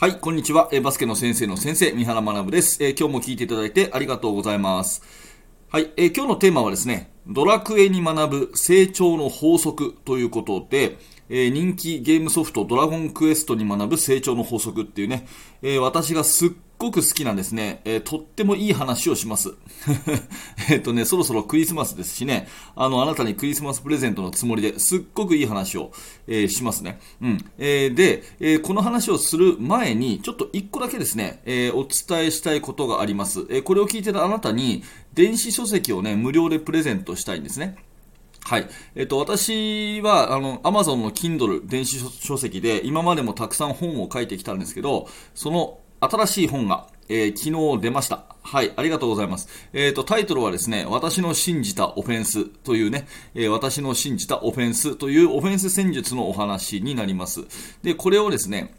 はい、こんにちは。えバスケの先生の先生、三原学です、えー今日も聞いていただいてありがとうございます。はい、えー今日のテーマはですね、ドラクエに学ぶ成長の法則ということで、えー人気ゲームソフトドラゴンクエストに学ぶ成長の法則っていうね、え私がすっごく好きなんですね、えーとってもいい話をします。えっとね、そろそろクリスマスですしね、あの、あなたにクリスマスプレゼントのつもりですっごくいい話を、えーしますね。うん。えーで、えこの話をする前に、ちょっと一個だけですね、えお伝えしたいことがあります。えこれを聞いてるあなたに、電子書籍をね、無料でプレゼントしたいんですね。はい。えっと、私は、あの、Amazon の Kindle 電子書籍で、今までもたくさん本を書いてきたんですけど、その新しい本が、えー昨日出ました。はい、ありがとうございます。えっ、と、タイトルはですね、私の信じたオフェンスというね、えー私の信じたオフェンスというオフェンス戦術のお話になります。で、これをですね、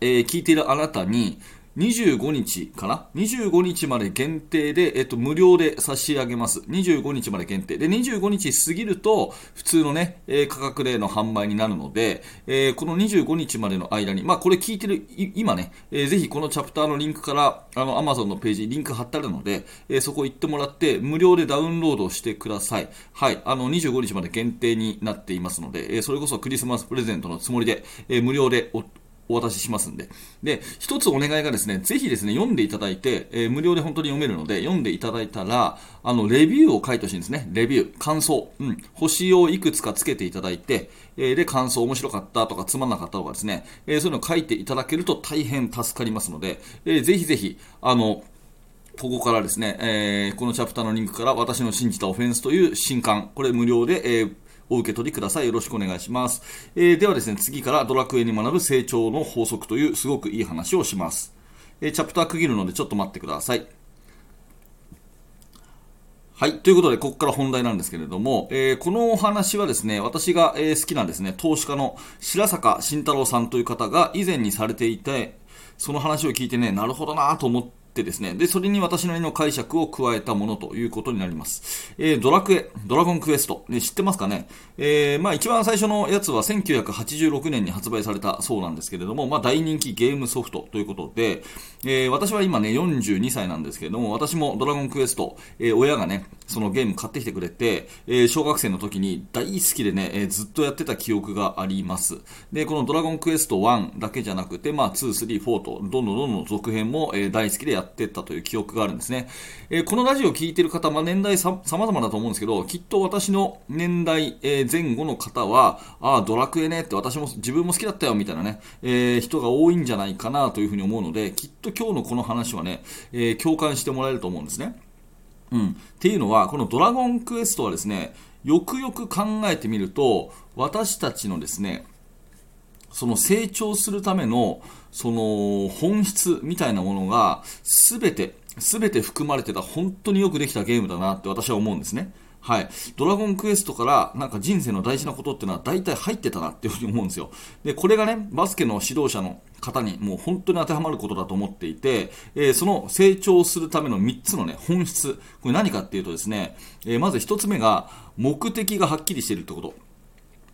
え聞いているあなたに、25日かな ?25 日まで限定で、えっと、無料で差し上げます。25日まで限定。で、25日過ぎると、普通のね、えー価格での販売になるので、えーこの25日までの間に、まあ、これ聞いてる、今ね、えーぜひこのチャプターのリンクから、あの、Amazon のページに、リンク貼ってあるので、えーそこ行ってもらって、無料でダウンロードしてください。はい。あの、25日まで限定になっていますので、えーそれこそクリスマスプレゼントのつもりで、えー無料でおお渡ししますんで。で、一つお願いがですね、ぜひですね、読んでいただいて、えー無料で本当に読めるので、読んでいただいたら、あの、レビューを書いてほしいんですね。レビュー、感想。うん。星をいくつかつけていただいて、えーで、感想、面白かったとか、つまんなかったとかですね、えーそういうのを書いていただけると大変助かりますので、えーぜひぜひ、あの、ここからですね、えーこのチャプターのリンクから私の信じたオフェンスという新刊、これ無料で、えーお受け取りください。よろしくお願いします。えーではですね、次からドラクエに学ぶ成長の法則というすごくいい話をします。えーチャプター区切るのでちょっと待ってください。はい。ということで、ここから本題なんですけれども、えーこのお話はですね、私が、えー好きなですね、投資家の白坂慎太郎さんという方が以前にされていて、その話を聞いてね、なるほどなと思ってですね、で、それに私なりの解釈を加えたものということになります。えードラクエ、ドラゴンクエスト、ね、知ってますかね？えーまあ一番最初のやつは1986年に発売されたそうなんですけれども、まあ大人気ゲームソフトということで、えー私は今ね、42歳なんですけれども、私もドラゴンクエスト、えー親がね、そのゲーム買ってきてくれて、えー小学生の時に大好きでね、えーずっとやってた記憶があります。で、このドラゴンクエスト1だけじゃなくて、まあ2、3、4と、どんどんどんどん続編も、えー大好きでやってったという記憶があるんですね。えーこのラジオを聞いてる方、まあ年代さ様々だと思うんですけど、きっと私の年代、えー前後の方は、ああ、ドラクエねって私も自分も好きだったよみたいなね、えー人が多いんじゃないかなというふうに思うので、きっと今日のこの話はね、えー共感してもらえると思うんですね。うん、っていうのは、このドラゴンクエストはですね、よくよく考えてみると、私たちのですね、その成長するための、その本質みたいなものが、すべて、すべて含まれてた本当によくできたゲームだなって私は思うんですね。はい。ドラゴンクエストからなんか人生の大事なことっていうのは大体入ってたなっていうふうに思うんですよ。で、これがね、バスケの指導者の方にもう本当に当てはまることだと思っていて、えーその成長するための3つのね、本質。これ何かっていうとですね、えーまず1つ目が目的がはっきりしているってこと。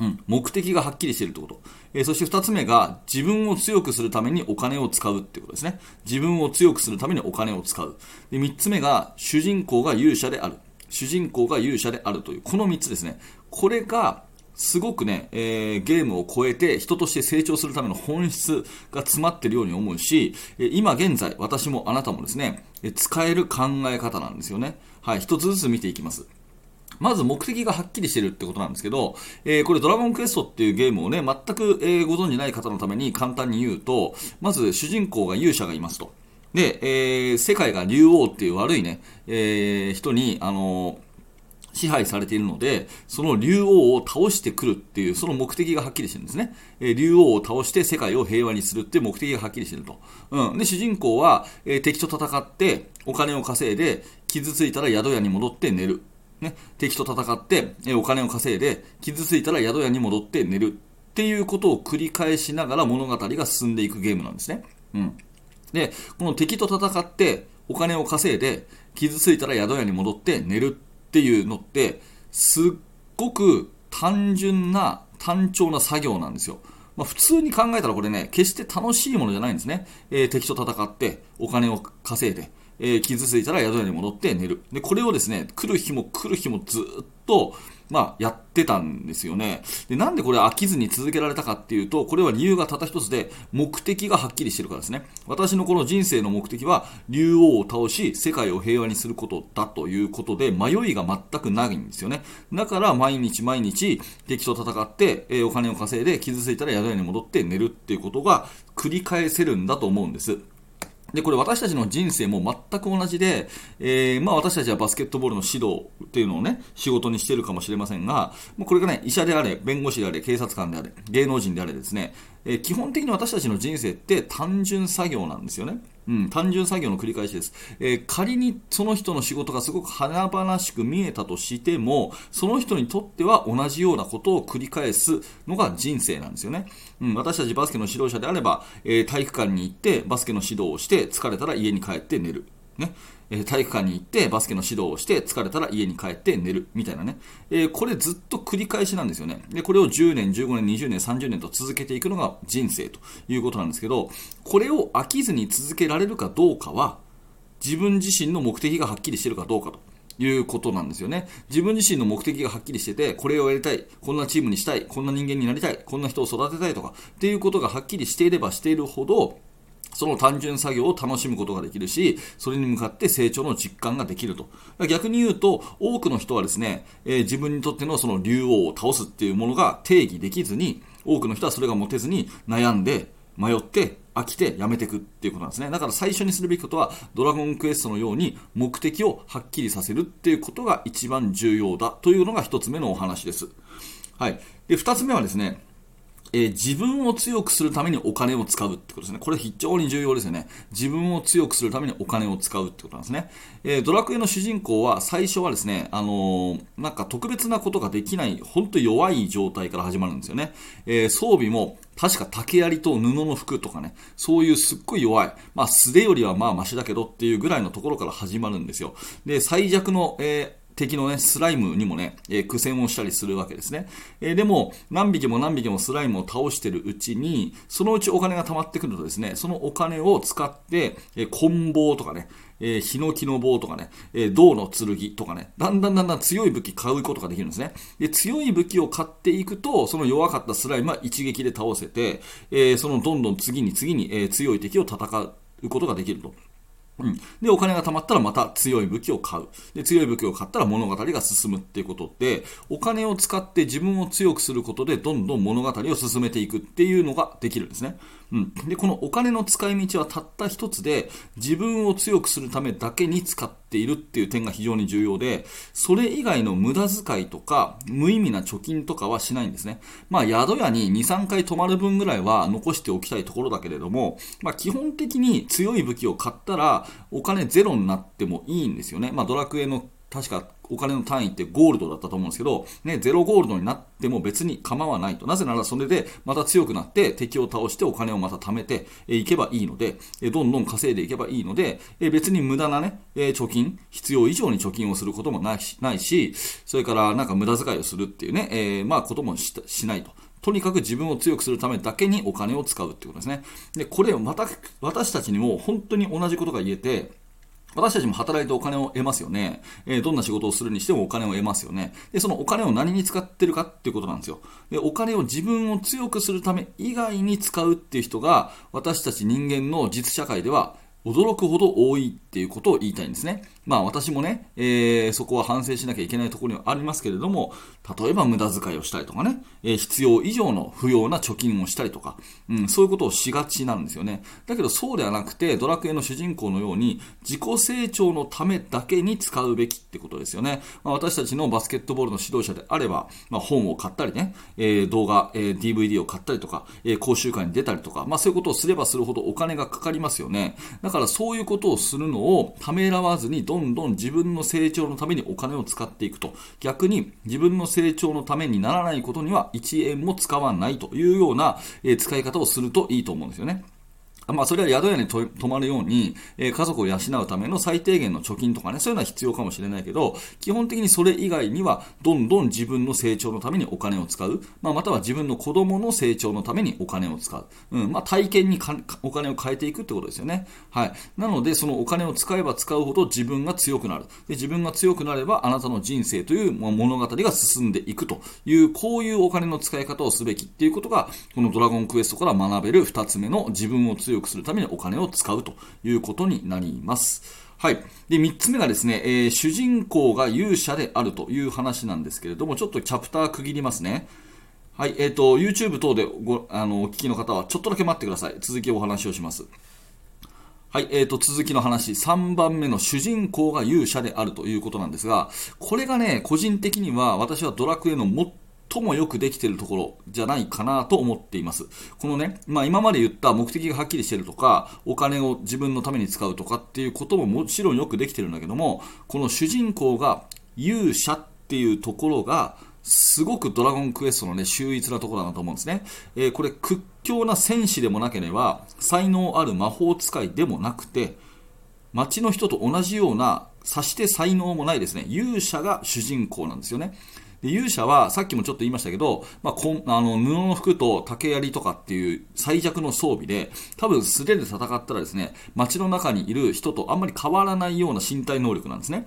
うん、目的がはっきりしているってこと。えーそして二つ目が、自分を強くするためにお金を使うってことですね。自分を強くするためにお金を使う。で、三つ目が、主人公が勇者である。主人公が勇者であるという、この三つですね。これが、すごくね、えーゲームを超えて人として成長するための本質が詰まってるように思うし、今現在、私もあなたもですね、使える考え方なんですよね。はい、一つずつ見ていきます。まず目的がはっきりしてるってことなんですけど、えーこれドラゴンクエストっていうゲームをね、全く、えご存じない方のために簡単に言うと、まず主人公が勇者がいますと。で、えー世界が竜王っていう悪いね、え人に、あの支配されているので、その竜王を倒してくるっていう、その目的がはっきりしてるんですね。えー竜王を倒して世界を平和にするっていう目的がはっきりしてると。うん。で、主人公は、えー敵と戦って、お金を稼いで、傷ついたら宿屋に戻って寝る。ね。敵と戦って、えーお金を稼いで、傷ついたら宿屋に戻って寝る。っていうことを繰り返しながら物語が進んでいくゲームなんですね。うん。で、この敵と戦って、お金を稼いで、傷ついたら宿屋に戻って寝るっっていうのって、すっごく単純な、単調な作業なんですよ。まあ、普通に考えたらこれね、決して楽しいものじゃないんですね。えー、敵と戦って、お金を稼いで、えー、傷ついたら宿屋に戻って寝る。で、これをですね、来る日も来る日もずっと、まあ、やってたんですよね。で、なんでこれ飽きずに続けられたかっていうと、これは理由がたった一つで、目的がはっきりしてるからですね。私のこの人生の目的は、竜王を倒し、世界を平和にすることだということで、迷いが全くないんですよね。だから、毎日毎日、敵と戦って、え、お金を稼いで、傷ついたら宿屋に戻って寝るっていうことが繰り返せるんだと思うんです。で、これ私たちの人生も全く同じで、えー、まあ私たちはバスケットボールの指導っていうのをね、仕事にしてるかもしれませんが、これがね、医者であれ、弁護士であれ、警察官であれ、芸能人であれですね、えー、基本的に私たちの人生って単純作業なんですよね。うん、単純作業の繰り返しです、えー、仮にその人の仕事がすごく華々しく見えたとしても、その人にとっては同じようなことを繰り返すのが人生なんですよね。うん、私たちバスケの指導者であれば、えー、体育館に行ってバスケの指導をして疲れたら家に帰って寝る。ね。え体育館に行ってバスケの指導をして疲れたら家に帰って寝るみたいなね、え、これずっと繰り返しなんですよね。でこれを10年15年20年30年と続けていくのが人生ということなんですけどこれを飽きずに続けられるかどうかは自分自身の目的がはっきりしてるかどうかと。いうことなんですよね。自分自身の目的がはっきりしてて、これをやりたい、こんなチームにしたい、こんな人間になりたい、こんな人を育てたいとか、っていうことがはっきりしていればしているほど、その単純作業を楽しむことができるし、それに向かって成長の実感ができると。逆に言うと、多くの人はですね、えー、自分にとってのその竜王を倒すっていうものが定義できずに、多くの人はそれが持てずに悩んで、迷って、飽きてやめていくっていうことなんですね。だから最初にするべきことは、ドラゴンクエストのように目的をはっきりさせるっていうことが一番重要だというのが一つ目のお話です。はい。で、二つ目はですね、えー、自分を強くするためにお金を使うってことですね。これ非常に重要ですよね。自分を強くするためにお金を使うってことなんですね。えー、ドラクエの主人公は最初はですね、あのー、なんか特別なことができない、本当弱い状態から始まるんですよね。え装備も確か竹槍と布の服とかね、そういうすっごい弱い、まあ素手よりはまあマシだけどっていうぐらいのところから始まるんですよ。で、最弱の、え敵のね、スライムにもね、えー、苦戦をしたりするわけですね。えー、でも、何匹も何匹もスライムを倒してるうちに、そのうちお金が溜まってくるとですね、そのお金を使って、えー、棍棒とかね、えー、ヒノキの棒とかね、えー、銅の剣とかね、だんだんだんだん強い武器買うことができるんですね。で、強い武器を買っていくと、その弱かったスライムは一撃で倒せて、えー、そのどんどん次に次に、えー、強い敵を戦うことができると。うん。で、お金が貯まったらまた強い武器を買う。で、強い武器を買ったら物語が進むっていうことで、お金を使って自分を強くすることで、どんどん物語を進めていくっていうのができるんですね。うん。で、このお金の使い道はたった一つで、自分を強くするためだけに使っているっていう点が非常に重要で、それ以外の無駄遣いとか、無意味な貯金とかはしないんですね。まあ、宿屋に2、3回泊まる分ぐらいは残しておきたいところだけれども、まあ、基本的に強い武器を買ったら、お金ゼロになってもいいんですよね。まあ、ドラクエの確かお金の単位ってゴールドだったと思うんですけど、ね、ゼロゴールドになっても別に構わないと。なぜならそれでまた強くなって敵を倒してお金をまた貯めていけばいいので、どんどん稼いでいけばいいので、別に無駄なね、貯金、必要以上に貯金をすることもないし、それからなんか無駄遣いをするっていうね、えー、まあこともしないと。とにかく自分を強くするためだけにお金を使うってことですね。で、これまた私たちにも本当に同じことが言えて、私たちも働いてお金を得ますよね。えー、どんな仕事をするにしてもお金を得ますよね。で、そのお金を何に使ってるかっていうことなんですよ。で、お金を自分を強くするため以外に使うっていう人が、私たち人間の実社会では驚くほど多いっていうことを言いたいんですね。まあ私もね、えー、そこは反省しなきゃいけないところにはありますけれども、例えば無駄遣いをしたりとかね、えー、必要以上の不要な貯金をしたりとか、うん、そういうことをしがちなんですよね。だけどそうではなくて、ドラクエの主人公のように、自己成長のためだけに使うべきってことですよね。まあ、私たちのバスケットボールの指導者であれば、まあ、本を買ったりね、えー、動画、え DVD を買ったりとか、え講習会に出たりとか、まあそういうことをすればするほどお金がかかりますよね。だからそういうことをするのをためらわずに、どんどん自分の成長のためにお金を使っていくと。逆に自分の成長のためにならないことには1円も使わないというような、え使い方をするといいと思うんですよね。まあ、それは宿屋に泊まるように、えー、家族を養うための最低限の貯金とかね、そういうのは必要かもしれないけど、基本的にそれ以外には、どんどん自分の成長のためにお金を使う。まあ、または自分の子供の成長のためにお金を使う。うん、まあ、体験にお金を変えていくってことですよね。はい。なので、そのお金を使えば使うほど自分が強くなる。で、自分が強くなれば、あなたの人生という物語が進んでいくという、こういうお金の使い方をすべきっていうことが、このドラゴンクエストから学べる2つ目の自分を強くするためにお金を使うということになります。はい。で、3つ目がですね、えー、主人公が勇者であるという話なんですけれども、ちょっとチャプター区切りますね。はい。えっ、ー、と、YouTube 等でご、あの、お聞きの方は、ちょっとだけ待ってください。続きお話をします。はい、えーと、続きの話、3番目の主人公が勇者であるということなんですが、これがね、個人的には私はドラクエの最もよくできているところじゃないかなと思っています。このね、まあ今まで言った目的がはっきりしているとか、お金を自分のために使うとかっていうことももちろんよくできているんだけども、この主人公が勇者っていうところが、すごくドラゴンクエストのね、秀逸なところだなと思うんですね。えー、これ屈強な戦士でもなければ、才能ある魔法使いでもなくて、街の人と同じような、さして才能もないですね、勇者が主人公なんですよね。で勇者はさっきもちょっと言いましたけど、まあ、こんあの布の服と竹槍とかっていう最弱の装備で多分素手で戦ったらですね街の中にいる人とあんまり変わらないような身体能力なんですね。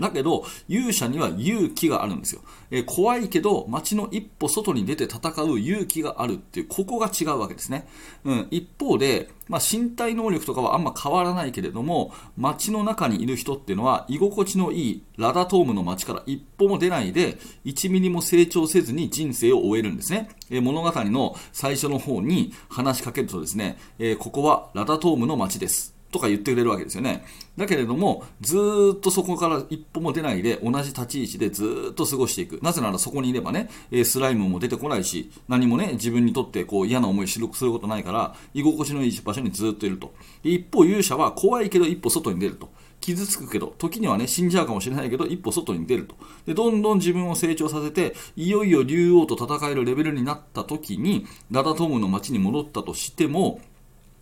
だけど、勇者には勇気があるんですよ。えー、怖いけど、街の一歩外に出て戦う勇気があるっていう、ここが違うわけですね。うん、一方で、まあ、身体能力とかはあんま変わらないけれども、街の中にいる人っていうのは、居心地のいいラダトームの街から一歩も出ないで、1ミリも成長せずに人生を終えるんですね。えー、物語の最初の方に話しかけるとですね、えー、ここはラダトームの街です。とか言ってくれるわけですよね。だけれども、ずっとそこから一歩も出ないで、同じ立ち位置でずっと過ごしていく。なぜならそこにいればね、スライムも出てこないし、何もね、自分にとってこう嫌な思いすることないから、居心地のいい場所にずっといると。一方、勇者は怖いけど一歩外に出ると。傷つくけど、時にはね、死んじゃうかもしれないけど、一歩外に出ると。で、どんどん自分を成長させて、いよいよ竜王と戦えるレベルになった時に、ラダトムの街に戻ったとしても、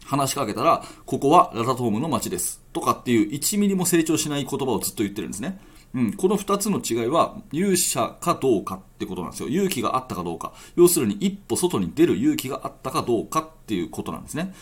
話しかけたら、ここはラタトームの街です。とかっていう1ミリも成長しない言葉をずっと言ってるんですね。うん、この2つの違いは、勇者かどうかってことなんですよ。勇気があったかどうか。要するに一歩外に出る勇気があったかどうかっていうことなんですね。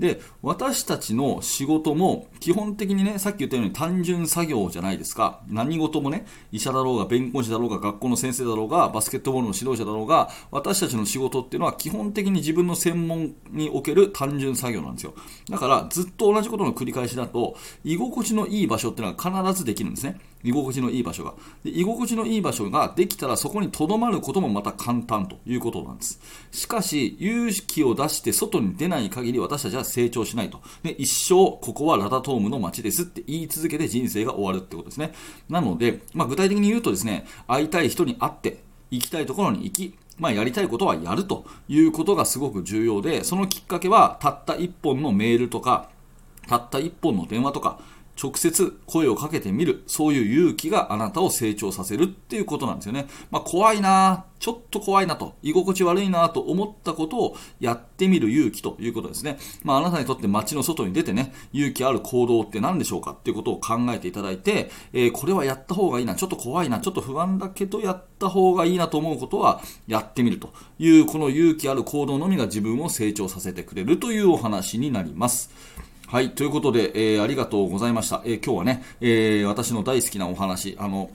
で、私たちの仕事も基本的にね、さっき言ったように単純作業じゃないですか。何事もね、医者だろうが、弁護士だろうが、学校の先生だろうが、バスケットボールの指導者だろうが、私たちの仕事っていうのは基本的に自分の専門における単純作業なんですよ。だから、ずっと同じことの繰り返しだと、居心地のいい場所っていうのは必ずできるんですね。居心地のいい場所が。で居心地のいい場所ができたらそこに留まることもまた簡単ということなんです。しかし、勇気を出して外に出ない限り私たちは成長しないと。で一生、ここはラダトームの街ですって言い続けて人生が終わるってことですね。なので、まあ、具体的に言うとですね、会いたい人に会って、行きたいところに行き、まあ、やりたいことはやるということがすごく重要で、そのきっかけはたった一本のメールとか、たった一本の電話とか、直接声をかけてみる、そういう勇気があなたを成長させるっていうことなんですよね。まあ、怖いなちょっと怖いなと、居心地悪いなと思ったことをやってみる勇気ということですね。まあ、あなたにとって街の外に出てね、勇気ある行動って何でしょうかっていうことを考えていただいて、えー、これはやった方がいいな、ちょっと怖いな、ちょっと不安だけどやった方がいいなと思うことはやってみるという、この勇気ある行動のみが自分を成長させてくれるというお話になります。はい、ということで、えー、ありがとうございました。えー、今日はね、えー、私の大好きなお話、あの、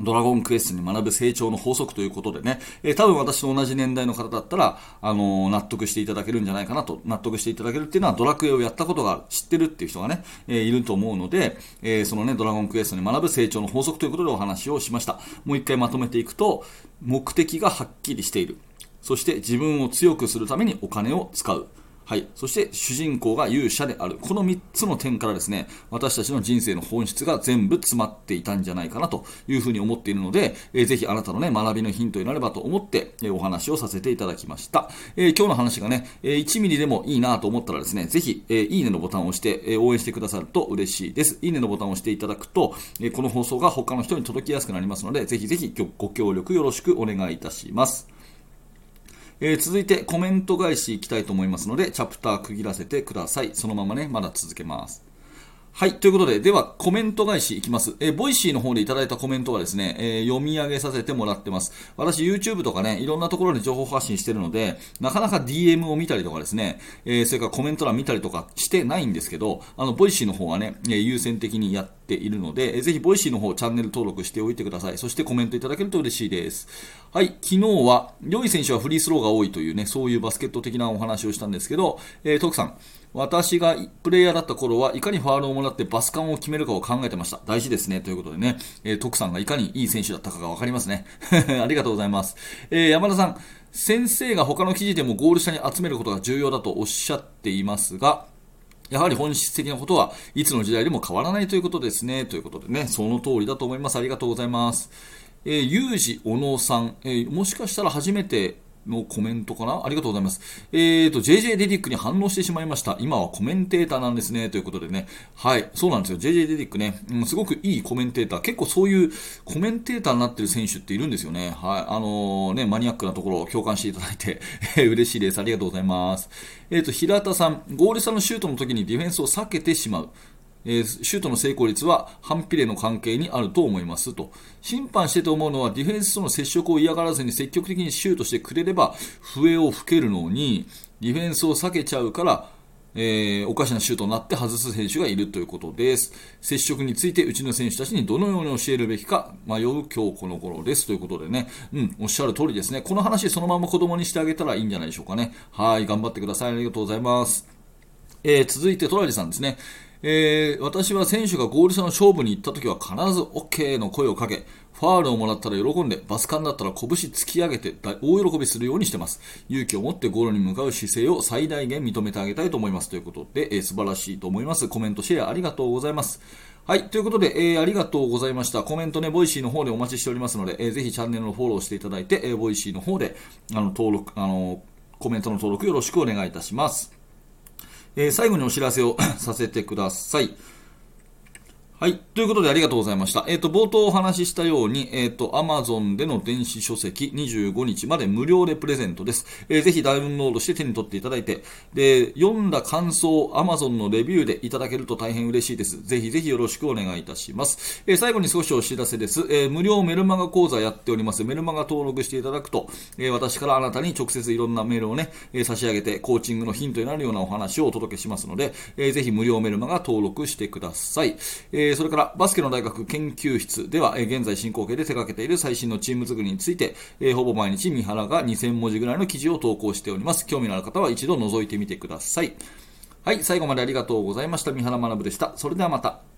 ドラゴンクエストに学ぶ成長の法則ということでね、えー、多分私と同じ年代の方だったら、あのー、納得していただけるんじゃないかなと、納得していただけるっていうのはドラクエをやったことが知ってるっていう人がね、えー、いると思うので、えそのね、ドラゴンクエストに学ぶ成長の法則ということでお話をしました。もう一回まとめていくと、目的がはっきりしている。そして自分を強くするためにお金を使う。はい。そして、主人公が勇者である。この3つの点からですね、私たちの人生の本質が全部詰まっていたんじゃないかなというふうに思っているので、えー、ぜひあなたのね、学びのヒントになればと思って、え、お話をさせていただきました。えー、今日の話がね、え1ミリでもいいなと思ったらですね、ぜひ、えいいねのボタンを押して、え応援してくださると嬉しいです。いいねのボタンを押していただくと、えこの放送が他の人に届きやすくなりますので、ぜひぜひご協力よろしくお願いいたします。えー、続いてコメント返しいきたいと思いますので、チャプター区切らせてください。そのままね、まだ続けます。はい。ということで、では、コメント返しいきます。えー、ボイシーの方でいただいたコメントはですね、えー、読み上げさせてもらってます。私、YouTube とかね、いろんなところで情報発信してるので、なかなか DM を見たりとかですね、えー、それからコメント欄見たりとかしてないんですけど、あの、ボイシーの方はね、え優先的にやってているので、ぜひ、ボイシーの方、チャンネル登録しておいてください。そしてコメントいただけると嬉しいです。はい。昨日は、良い選手はフリースローが多いというね、そういうバスケット的なお話をしたんですけど、えー、徳さん、私がプレイヤーだった頃はいかにファールをもらってバスカンを決めるかを考えてました。大事ですね。ということでね、えー、徳さんがいかにいい選手だったかがわかりますね。ありがとうございます。えー、山田さん、先生が他の記事でもゴール下に集めることが重要だとおっしゃっていますが、やはり本質的なことはいつの時代でも変わらないということですね。ということでね、その通りだと思います。ありがとうございます。えー、ゆうじ小野さん、えー、もしかしたら初めてのコメントかな？ありがとうございます。えーと、JJ デディックに反応してしまいました。今はコメンテーターなんですね。ということでね。はい。そうなんですよ。JJ デディックね、うん、すごくいいコメンテーター。結構そういうコメンテーターになってる選手っているんですよね。はい。あのー、ね、マニアックなところを共感していただいて 嬉しいです。ありがとうございます。えーと、平田さん、ゴール下のシュートの時にディフェンスを避けてしまう。えー、シュートの成功率は反比例の関係にあると思いますと。審判してて思うのはディフェンスとの接触を嫌がらずに積極的にシュートしてくれれば笛を吹けるのに、ディフェンスを避けちゃうから、えー、おかしなシュートになって外す選手がいるということです。接触についてうちの選手たちにどのように教えるべきか迷う今日この頃ですということでね、うん、おっしゃる通りですね。この話そのまま子供にしてあげたらいいんじゃないでしょうかね。はい、頑張ってください。ありがとうございます。えー、続いてトラジさんですね。えー、私は選手がゴール下の勝負に行った時は必ず OK の声をかけ、ファールをもらったら喜んで、バスカンだったら拳突き上げて大喜びするようにしてます。勇気を持ってゴールに向かう姿勢を最大限認めてあげたいと思います。ということで、えー、素晴らしいと思います。コメント、シェアありがとうございます。はい。ということで、えー、ありがとうございました。コメントね、ボイシーの方でお待ちしておりますので、えー、ぜひチャンネルのフォローしていただいて、えー、ボイシーの方で、あの、登録、あの、コメントの登録よろしくお願いいたします。えー、最後にお知らせを させてください。はい。ということでありがとうございました。えっ、ー、と、冒頭お話ししたように、えっ、ー、と、Amazon での電子書籍25日まで無料でプレゼントです。えー、ぜひダウンロードして手に取っていただいて、で、読んだ感想、Amazon のレビューでいただけると大変嬉しいです。ぜひぜひよろしくお願いいたします。えー、最後に少しお知らせです。えー、無料メルマガ講座やっております。メルマガ登録していただくと、えー、私からあなたに直接いろんなメールをね、えー、差し上げて、コーチングのヒントになるようなお話をお届けしますので、えー、ぜひ無料メルマガ登録してください。えー、それから、バスケの大学研究室では、え現在進行形で手掛けている最新のチーム作りについて、えほぼ毎日三原が2000文字ぐらいの記事を投稿しております。興味のある方は一度覗いてみてください。はい、最後までありがとうございました。三原学でした。それではまた。